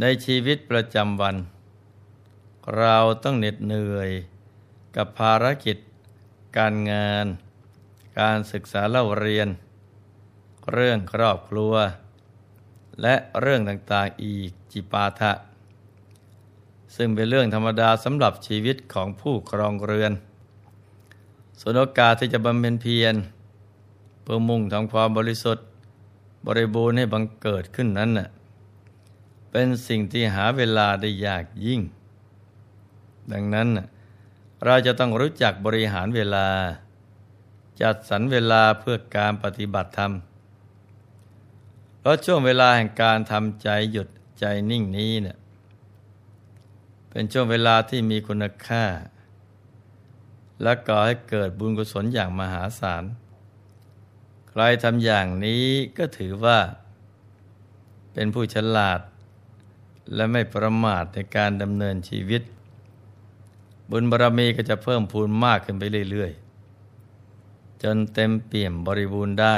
ในชีวิตประจำวัน เราต้องเหน็ดเหนื่อย กับภารกิจ การงาน การศึกษาเล่าเรียน เรื่องครอบครัว และเรื่องต่างๆอีกจิปาทะ ซึ่งเป็นเรื่องธรรมดาสำหรับชีวิตของผู้ครองเรือนส่วนโอกาสที่จะบำเพ็ญเพียรเพื่อมุ่งทำความบริสุทธิ์ บริบูรณ์ให้บังเกิดขึ้นนั้นน่ะ เป็นสิ่งที่หาเวลาได้ยากยิ่ง ดังนั้นเราจะต้องรู้จักบริหารเวลา จัดสรรเวลาเพื่อการปฏิบัติธรรมเพราะช่วงเวลาแห่งการทำใจหยุดใจนิ่งนี้เนะี่ยเป็นช่วงเวลาที่มีคุณค่า และก่อให้เกิดบุญกุศลอย่างมหาศาล ใครทำอย่างนี้ก็ถือว่า เป็นผู้ฉลาด และไม่ประมาทในการดำเนินชีวิต บุญบารรมีก็จะเพิ่มพูนมากขึ้นไปเรื่อยๆ จนเต็มเปี่ยมบริบูรณ์ได้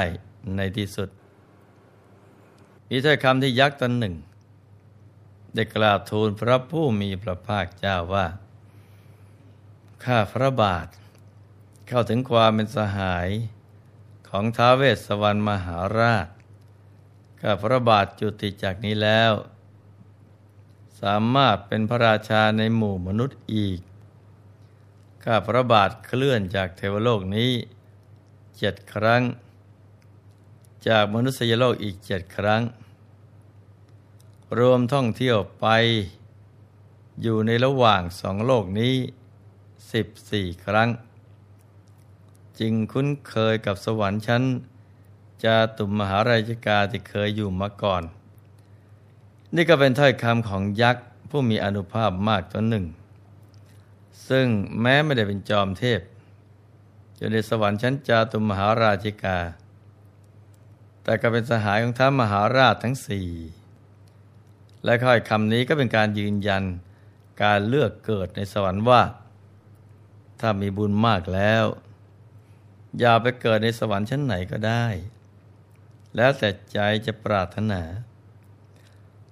ในที่สุด มีถ้อยคำที่ยักษ์ตนหนึ่ง ได้กราบทูลพระผู้มีพระภาคเจ้าว่า ข้าพระบาท เข้าถึงความเป็นสหายของท้าวเวสสวรรณมหาราชข้าพระบาทจุติจากนี้แล้ว สามารถเป็นพระราชาในหมู่มนุษย์อีก ข้าพระบาทเคลื่อนจากเทวโลกนี้เจ็ดครั้ง จากมนุษยโลกอีกเจ็ดครั้ง รวมท่องเที่ยวไป อยู่ในระหว่างสองโลกนี้สิบสี่ครั้ง จึงคุ้นเคยกับสวรรค์ชั้นจาตุมมหาราชกาที่เคยอยู่มาก่อน นี่ก็เป็นถ้อยคำของยักษ์ผู้มีอนุภาพมากตัวหนึ่ง ซึ่งแม้ไม่ได้เป็นจอมเทพ อยู่ในสวรรค์ชั้นจาตุมหาราชิกา แต่ก็เป็นสหายของท้ามหาราชทั้งสี่ และค่อยคำนี้ก็เป็นการยืนยันการเลือกเกิดในสวรรค์ว่า ถ้ามีบุญมากแล้ว อย่าไปเกิดในสวรรค์ชั้นไหนก็ได้ แล้วแต่ใจจะปรารถนา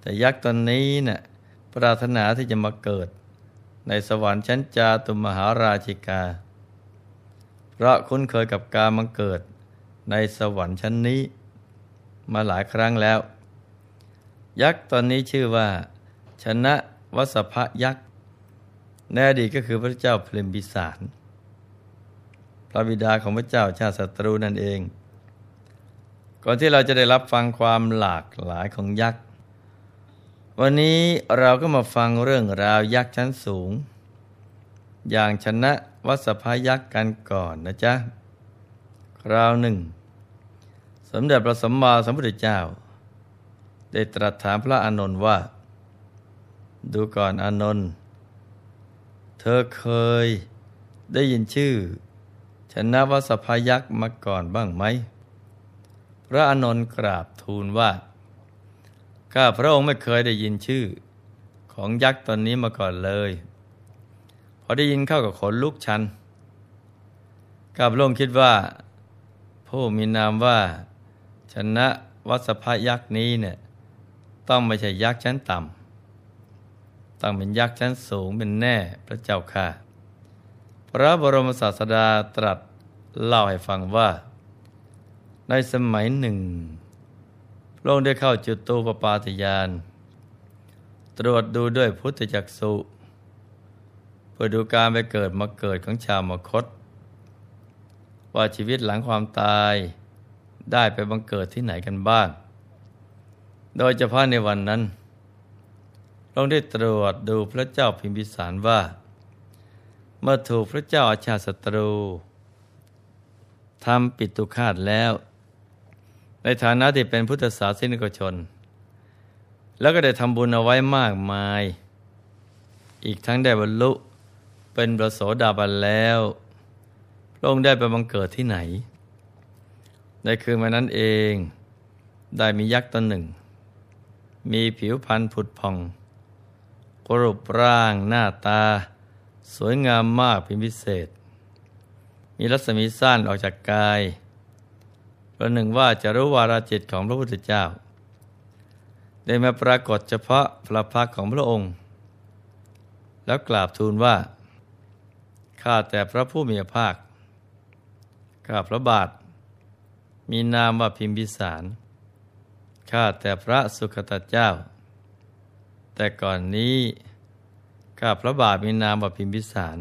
แต่ยักษ์ตนนี้นะ่ยปรารถนาที่จะมาเกิด ในสวรรค์ชั้นจาตุมหาราชิกา เพราะคุ้นเคยกับการมาเกิด ในสวรรค์ชั้นนี้ มาหลายครั้งแล้ว ยักษ์ตอนนี้ชื่อว่า ชนะวสภยักษ์แน่ดีก็คือพระเจ้าเพลิมพิสารพระบิดาของพระเจ้าชาติศัตรูนั่นเอง ก่อนที่เราจะได้รับฟังความหลากหลายของยักษ์ วันนี้เราก็มาฟังเรื่องราวยักษ์ชั้นสูง อย่างชนะวัสภายักษ์กันก่อนนะจ๊ะ คราวหนึ่ง สมเด็จพระสัมมาสัมพุทธเจ้า ได้ตรัสถามพระอานนท์ว่า ดูก่อนอานนท์เธอเคยได้ยินชื่อ ชนะวัสภายักษ์มาก่อนบ้างไหม พระอานนท์กราบทูลว่า ข้าพระองค์ไม่เคยได้ยินชื่อ ของยักษ์ตนนี้มาก่อนเลย พอได้ยินเข้ากับขนลุกชันข้าพระองค์คิดว่า ผู้มีนามว่า ชนะวัสภยักษ์นี้เนี่ยต้องไม่ใช่ยักษ์ชั้นต่ำต้องเป็นยักษ์ชั้นสูงเป็นแน่พระเจ้าค่ะ พระบรมศาสดาตรัสเล่าให้ฟังว่า ในสมัยหนึ่ง พระองค์ได้เข้าจุดตูปปาตยาน ตรวจดูด้วยพุทธจักสุเพื่อดูการไปเกิดมาเกิดของชาวมคต ว่าชีวิตหลังความตายได้ไปบังเกิดที่ไหนกันบ้าง โดยเฉพาะในวันนั้นพระองได้ตรวจดูพระเจ้าพิมพิสารว่า เมื่อถูกพระเจ้าอาชาศัตรูทำปิดตุคาตแล้ว ในฐานะที่เป็นพุทธศาสนิกชน แล้วก็ได้ทำบุญเอาไว้มากมาย อีกทั้งได้บรรลุเป็นประโสดาบันแล้วพระองค์ได้ไปบังเกิดที่ไหน ในคืนวันนั้นเองได้มียักษ์ตนหนึ่ง มีผิวพรรณผุดผ่องกรูปร่างหน้าตา สวยงามมากเป็นพิเศษ มีรัศมีสั้นออกจากกาย ประหนึ่งว่าจะรู้วาราจิตของพระพุทธเจ้า ได้มาปรากฏเฉพาะพระพักของพระองค์ แล้วกราบทูลว่า ข้าแต่พระผู้มีพระภาค ข้าพระบาท มีนามว่าพิมพิสาร ข้าแต่พระสุคตเจ้า แต่ก่อนนี้ ข้าพระบาทมีนามว่าพิมพิสาร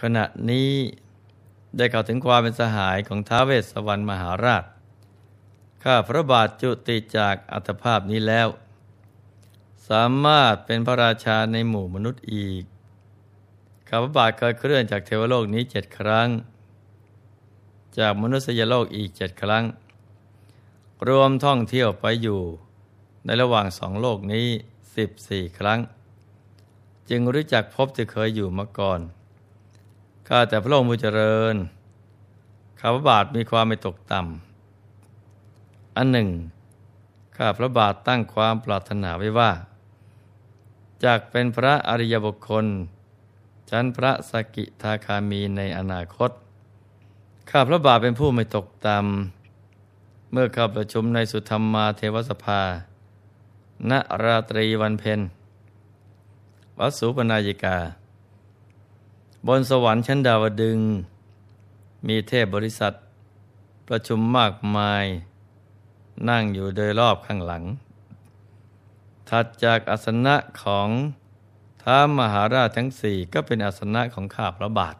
ขณะนี้ ได้กล่าวถึงความเป็นสหายของท้าวเวสสวรรณมหาราช ข้าพระบาทจุติจากอัตภาพนี้แล้ว สามารถเป็นพระราชาในหมู่มนุษย์อีก ข้าพระบาทเคยเคลื่อนจากเทวโลกนี้เจ็ดครั้ง จากมนุษยโลกอีกเจ็ดครั้ง รวมท่องเที่ยวไปอยู่ ในระหว่างสองโลกนี้สิบสี่ครั้ง จึงรู้จักพบที่เคยอยู่มาก่อน ข้าแต่พระองค์ผู้เจริญข้าพระบาทมีความไม่ตกต่ำอันหนึ่ง ข้าพระบาทตั้งความปรารถนาไว้ว่าจากเป็นพระอริยบุคคล ชั้นพระสกิทาคามีในอนาคต ข้าพระบาทเป็นผู้ไม่ตกต่ำเมื่อข้าประชุมในสุธรรมาเทวสภา ณราตรีวันเพ็ญวัสุปนายิกา บนสวรรค์ชั้นดาวดึง มีเทพบริษัท ประชุมมากมาย นั่งอยู่โดยรอบข้างหลัง ถัดจากอาสนะของท้ามหาราชทั้งสี่ก็เป็นอาสนะของข้าพระบาท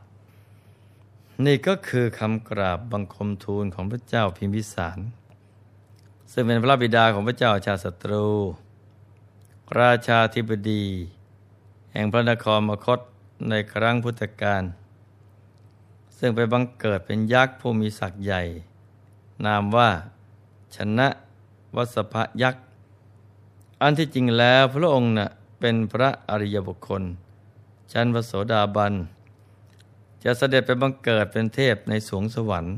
นี่ก็คือคำกราบบังคมทูลของพระเจ้าพิมพิสาร ซึ่งเป็นพระบิดาของพระเจ้าชาศัตรู ราชาธิบดี แห่งพระนครมคต ในครั้งพุทธกาลซึ่งไปบังเกิดเป็นยักษ์ผู้มีศักย์ใหญ่ นามว่า ชนะวัสภยักษ์ อันที่จริงแล้วพระองค์น่ะเป็นพระอริยบุคคล ชั้นพระโสดาบัน จะเสด็จไปบังเกิดเป็นเทพในสวงสวรรค์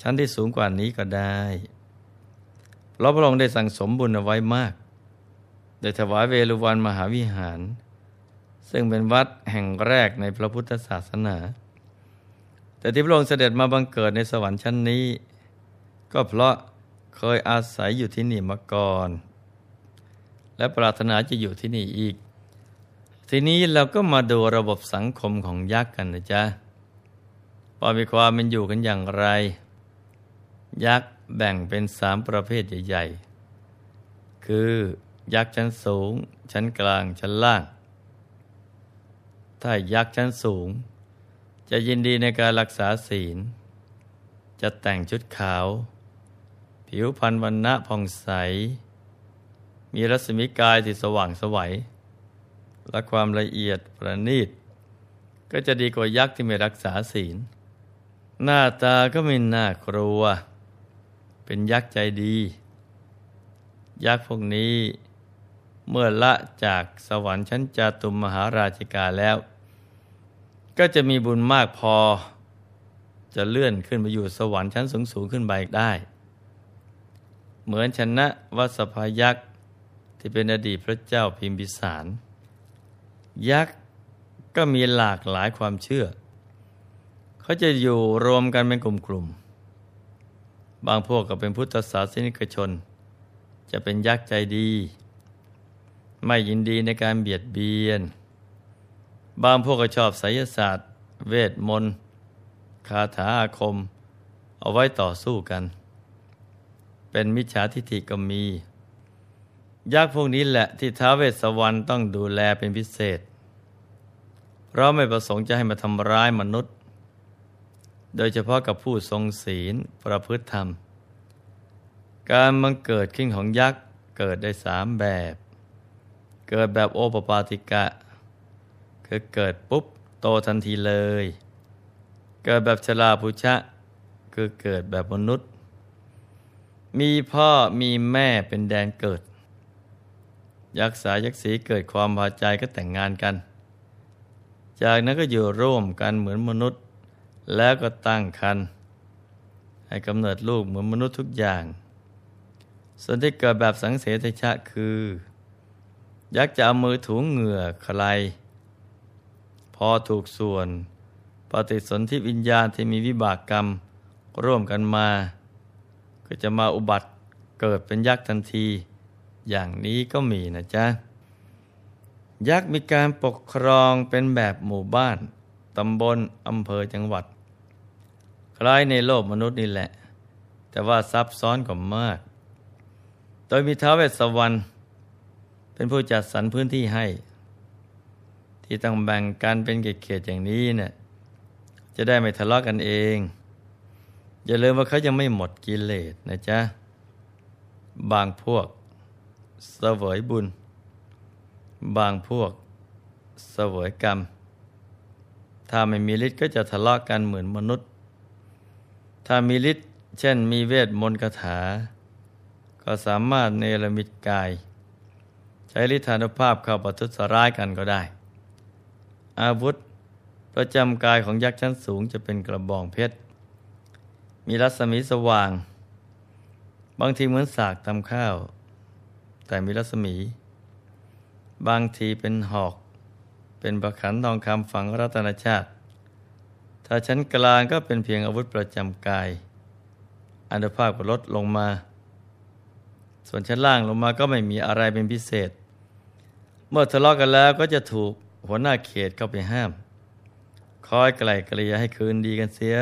ชั้นที่สูงกว่านี้ก็ได้เพราะพระองค์ได้สั่งสมบุญเอาไว้มาก ได้ถวายเวรุวันมหาวิหาร ซึ่งเป็นวัดแห่งแรกในพระพุทธศาสนา แต่ที่พระองค์เสด็จมาบังเกิดในสวรรค์ชั้นนี้ ก็เพราะเคยอาศัยอยู่ที่นี่มาก่อน และปรารถนาจะอยู่ที่นี่อีก ทีนี้เราก็มาดูระบบสังคมของยักษ์กันนะจ๊ะว่ามีความเป็นอยู่กันอย่างไร ยักษ์แบ่งเป็นสามประเภทใหญ่ ๆ คือยักษ์ชั้นสูง ชั้นกลางชั้นล่าง ถ้ายักษ์ชั้นสูง จะยินดีในการรักษาศีล จะแต่งชุดขาว ผิวพรรณวันณะผ่องใส มีรัศมีกายที่สว่างสวัย และความละเอียดประณีต ก็จะดีกว่ายักษ์ที่ไม่รักษาศีล หน้าตาก็ไม่น่ากลัว เป็นยักษ์ใจดี ยักษ์พวกนี้ เมื่อละจากสวรรค์ชั้นจาตุมมหาราชิกาแล้ว ก็จะมีบุญมากพอ จะเลื่อนขึ้นไปอยู่สวรรค์ชั้นสูงสูงขึ้นไปได้ เหมือนชนะวัสพยักษ์ที่เป็นอดีตพระเจ้าพิมพิสาร ยักษ์ก็มีหลากหลายความเชื่อ เขาจะอยู่รวมกันเป็นกลุ่มๆบางพวกก็เป็นพุทธศาสนิกชน จะเป็นยักษ์ใจดี ไม่ยินดีในการเบียดเบียน บางพวกก็ชอบไสยศาสตร์ เวทมนต์คาถาอาคม เอาไว้ต่อสู้กัน เป็นมิจฉาทิฏฐิก็มี ยักษ์พวกนี้แหละที่ท้าเวสสวรรค์ต้องดูแลเป็นพิเศษ เพราะไม่ประสงค์จะให้มาทำร้ายมนุษย์ โดยเฉพาะกับผู้ทรงศีลประพฤติธรรม การบังเกิดขึ้นของยักษ์เกิดได้สามแบบ เกิดแบบโอปปาติกะ คือเกิดปุ๊บโตทันทีเลย เกิดแบบชลาภุชะ คือเกิดแบบมนุษย์ มีพ่อมีแม่เป็นแดนเกิด ยักษ์สายักษ์สีเกิดความพอใจก็แต่งงานกัน จากนั้นก็อยู่ร่วมกันเหมือนมนุษย์ แล้วก็ตั้งคันให้กำเนิดลูกเหมือนมนุษย์ทุกอย่าง ส่วนที่เกิดแบบสังเสริชะคือ ยักษ์จะเอามือถูงเหงื่อใคร พอถูกส่วน ปฏิสนธิวิญญาณที่มีวิบากกรรมร่วมกันมา ก็จะมาอุบัติเกิดเป็นยักษ์ทันที อย่างนี้ก็มีนะจ๊ะ ยักษ์มีการปกครองเป็นแบบหมู่บ้าน ตำบลอำเภอจังหวัด คล้ายในโลกมนุษย์นี่แหละ แต่ว่าซับซ้อนกว่ามาก โดยมีท้าวเวสสวรรณ เป็นผู้จัดสรรพื้นที่ให้ ที่ต้องแบ่งกันเป็นเขตๆอย่างนี้เนะี่ยจะได้ไม่ทะเลาะกกันเอง อย่าลืมว่าเขายังไม่หมดกิเลสนะจ๊ะ บางพวกเสวยบุญ บางพวกเสวยกรรม ถ้าไม่มีฤทธิ์ก็จะทะเลาะกกันเหมือนมนุษย์ ถ้ามีฤทธิ์เช่นมีเวทมนต์คาถา ก็สามารถเนรมิตกาย ใช้ฤทธานุภาพเข้าประทุษร้ายกันก็ได้ อาวุธประจำกายของยักษ์ชั้นสูงจะเป็นกระบองเพชร มีรัศมีสว่าง บางทีเหมือนสากทำข้าว แต่มีรัศมี บางทีเป็นหอก เป็นประขันทองคำฝังรัตนชาติ ถ้าชั้นกลางก็เป็นเพียงอาวุธประจำกายอันุภาพก็ลดลงมา ส่วนชั้นล่างลงมาก็ไม่มีอะไรเป็นพิเศษ เมื่อทะเลาะกันแล้วก็จะถูกหัวหน้าเขตเข้าไปห้าม คอยไกล่เกลี่ยให้คืนดีกันเสีย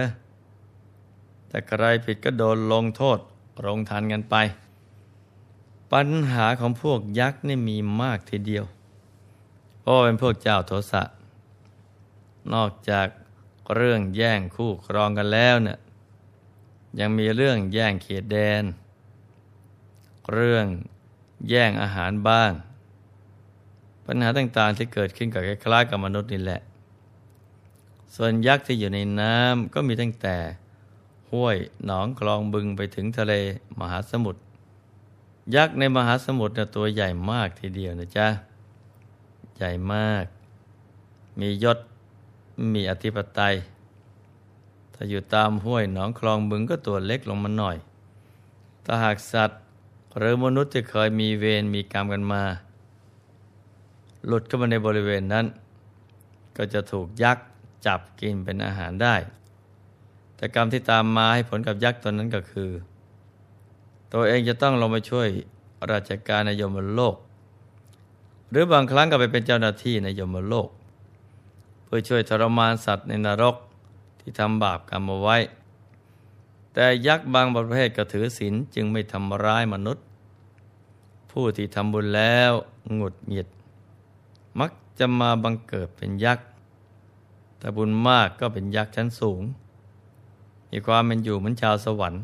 แต่ใครผิดก็โดนลงโทษลงทันกันไป ปัญหาของพวกยักษ์นี่มีมากทีเดียวเพราะเป็นพวกเจ้าโทสะ นอกจากเรื่องแย่งคู่ครองกันแล้วเนี่ยยังมีเรื่องแย่งเขตแดน เรื่องแย่งอาหารบ้าง ปัญหาต่างๆที่เกิดขึ้นกับคล้ายๆกับมนุษย์นี่แหละ ส่วนยักษ์ที่อยู่ในน้ำก็มีตั้งแต่ห้วยหนองคลองบึงไปถึงทะเลมหาสมุทรยักษ์ในมหาสมุทรตัวใหญ่มากทีเดียวนะจ๊ะ ใหญ่มาก มียศมีอธิปไตย ถ้าอยู่ตามห้วยหนองคลองบึงก็ตัวเล็กลงมาหน่อยถ้าหากสัตว์ หรือมนุษย์ที่เคยมีเวรมีกรรมกันมา หลุดเข้ามาในบริเวณนั้น ก็จะถูกยักษ์จับกินเป็นอาหารได้ แต่กรรมที่ตามมาให้ผลกับยักษ์ตนนั้นก็คือ ตัวเองจะต้องลงมาช่วยราชการในยมโลก หรือบางครั้งก็ไปเป็นเจ้าหน้าที่ในยมโลก เพื่อช่วยทรมานสัตว์ในนรกที่ทำบาปกรรมเอาไว้ แต่ยักษ์บางประเภทก็ถือศีลจึงไม่ทำร้ายมนุษย์ ผู้ที่ทำบุญแล้วหงุดหงิด มักจะมาบังเกิดเป็นยักษ์ถ้าบุญมากก็เป็นยักษ์ชั้นสูง มีความเป็นอยู่เหมือนชาวสวรรค์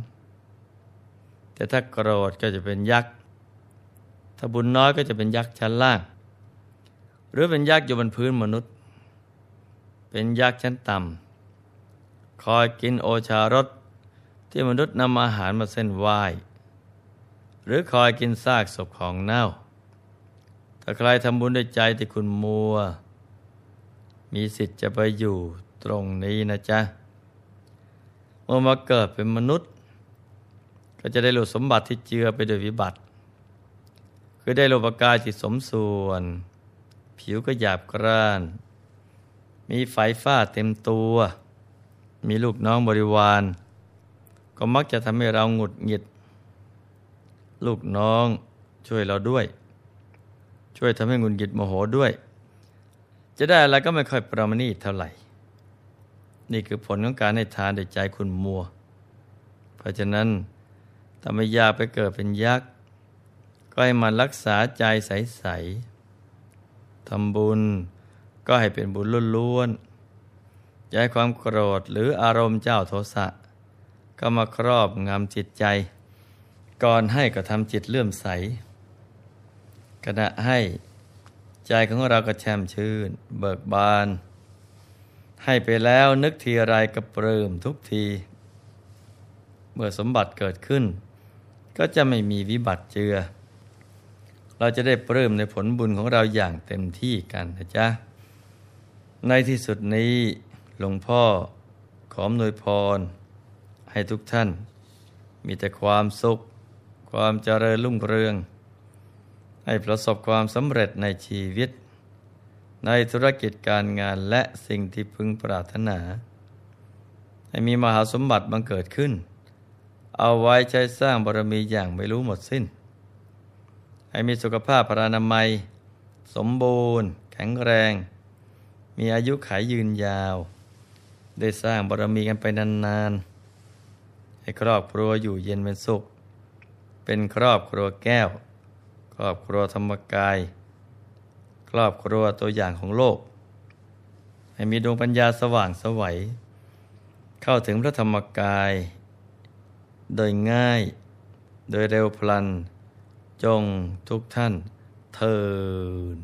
แต่ถ้าโกรธก็จะเป็นยักษ์ ถ้าบุญน้อยก็จะเป็นยักษ์ชั้นล่าง หรือเป็นยักษ์อยู่บนพื้นมนุษย์ เป็นยักษ์ชั้นต่ำ คอยกินโอชารสที่มนุษย์นำอาหารมาเส้นไหว้ หรือคอยกินซากศพของเน่า ถ้าใครทำบุญด้วยใจที่คุณมัว มีสิทธิ์จะไปอยู่ตรงนี้นะจ๊ะเมื่อมาเกิดเป็นมนุษย์ ก็จะได้หลุดสมบัติที่เจือไปด้วยวิบัติ คือได้โลภกายที่สมส่วน ผิวก็หยาบกร้าน มีไฟฟ้าเต็มตัว มีลูกน้องบริวาร ก็มักจะทำให้เราหงุดหงิด ลูกน้องช่วยเราด้วย ช่วยทำให้งุดหงิดโมโหด้วย จะได้อะไรก็ไม่ค่อยประมณีเท่าไหร่ นี่คือผลของการให้ทานด้วยใจคุณมัว เพราะฉะนั้นถ้าไม่อยากไปเกิดเป็นยักษ์ ก็ให้มันรักษาใจใสๆทำบุญก็ให้เป็นบุญล้วนๆย่าให้ความโกรธหรืออารมณ์เจ้าโทสะก็มาครอบงำจิตใจ ก่อนให้ก็ทำจิตเลื่อมใส ขณะให้ใจของเราก็แช่มชื่น เบิกบาน ให้ไปแล้วนึกทีอะไรก็ปลื้มทุกที เมื่อสมบัติเกิดขึ้น ก็จะไม่มีวิบัติเจือ เราจะได้ปลื้มในผลบุญของเราอย่างเต็มที่กันนะจ๊ะ ในที่สุดนี้หลวงพ่อขอมนวยพร ให้ทุกท่าน มีแต่ความสุข ความเจริญรุ่งเรือง ให้ประสบความสำเร็จในชีวิต ในธุรกิจการงานและสิ่งที่พึงปรารถนา ให้มีมหาสมบัติบังเกิดขึ้น เอาไว้ใช้สร้างบารมีอย่างไม่รู้หมดสิน้น ให้มีสุขภาพพรานามัย สมบูรณ์ แข็งแรง มีอายุขายยืนยาว ได้สร้างบารมีกันไปนานๆให้ครอบครัวอยู่เย็นเป็นสุข เป็นครอบครัวแก้ว รอบครัวธรรมกาย ครอบครัวตัวอย่างของโลก ให้มีดวงปัญญาสว่างสวัย เข้าถึงพระธรรมกาย โดยง่าย โดยเร็วพลัน จงทุกท่านเทิน